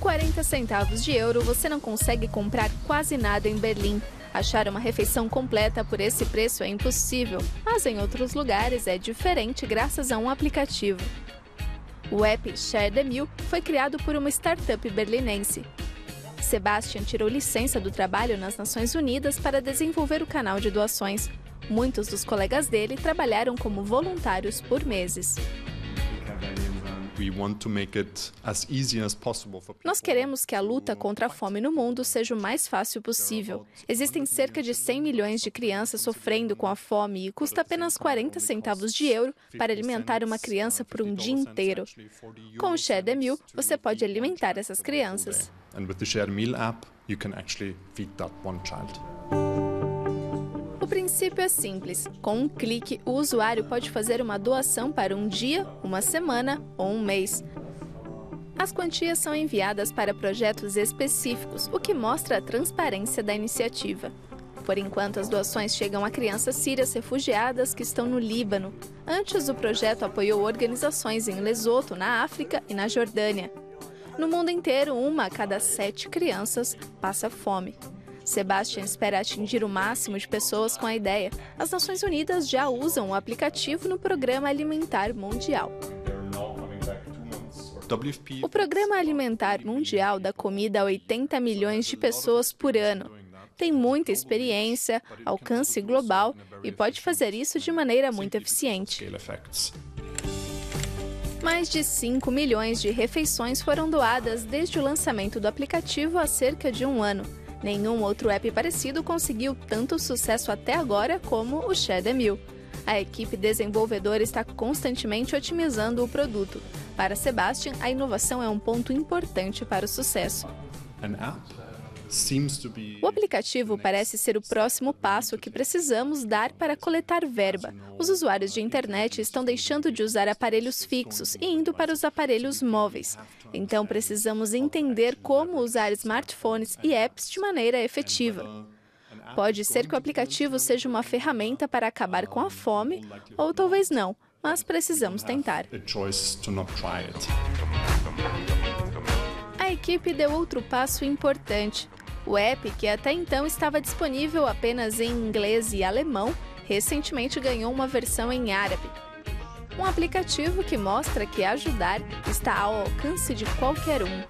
40 centavos de euro, você não consegue comprar quase nada em Berlim. Achar uma refeição completa por esse preço é impossível, mas em outros lugares é diferente graças a um aplicativo. O app Share the Meal foi criado por uma startup berlinense. Sebastian tirou licença do trabalho nas Nações Unidas para desenvolver o canal de doações. Muitos dos colegas dele trabalharam como voluntários por meses. Nós queremos que a luta contra a fome no mundo seja o mais fácil possível. Existem cerca de 100 milhões de crianças sofrendo com a fome e custa apenas 40 centavos de euro para alimentar uma criança por um dia inteiro. Com o Share the Meal, você pode alimentar essas crianças. And with the Share Meal app, you can actually feed that one child princípio é simples. Com um clique, o usuário pode fazer uma doação para um dia, uma semana ou um mês. As quantias são enviadas para projetos específicos, o que mostra a transparência da iniciativa. Por enquanto, as doações chegam a crianças sírias refugiadas que estão no Líbano. Antes, o projeto apoiou organizações em Lesoto, na África e na Jordânia. No mundo inteiro, uma a cada sete crianças passa fome. Sebastian espera atingir o máximo de pessoas com a ideia. As Nações Unidas já usam o aplicativo no Programa Alimentar Mundial. O Programa Alimentar Mundial dá comida a 80 milhões de pessoas por ano. Tem muita experiência, alcance global e pode fazer isso de maneira muito eficiente. Mais de 5 milhões de refeições foram doadas desde o lançamento do aplicativo há cerca de um ano. Nenhum outro app parecido conseguiu tanto sucesso até agora como o Share Meal. A equipe desenvolvedora está constantemente otimizando o produto. Para Sebastian, a inovação é um ponto importante para o sucesso. O aplicativo parece ser o próximo passo que precisamos dar para coletar verba. Os usuários de internet estão deixando de usar aparelhos fixos e indo para os aparelhos móveis. Então precisamos entender como usar smartphones e apps de maneira efetiva. Pode ser que o aplicativo seja uma ferramenta para acabar com a fome, ou talvez não, mas precisamos tentar. A equipe deu outro passo importante. O app, que até então estava disponível apenas em inglês e alemão, recentemente ganhou uma versão em árabe. Um aplicativo que mostra que ajudar está ao alcance de qualquer um.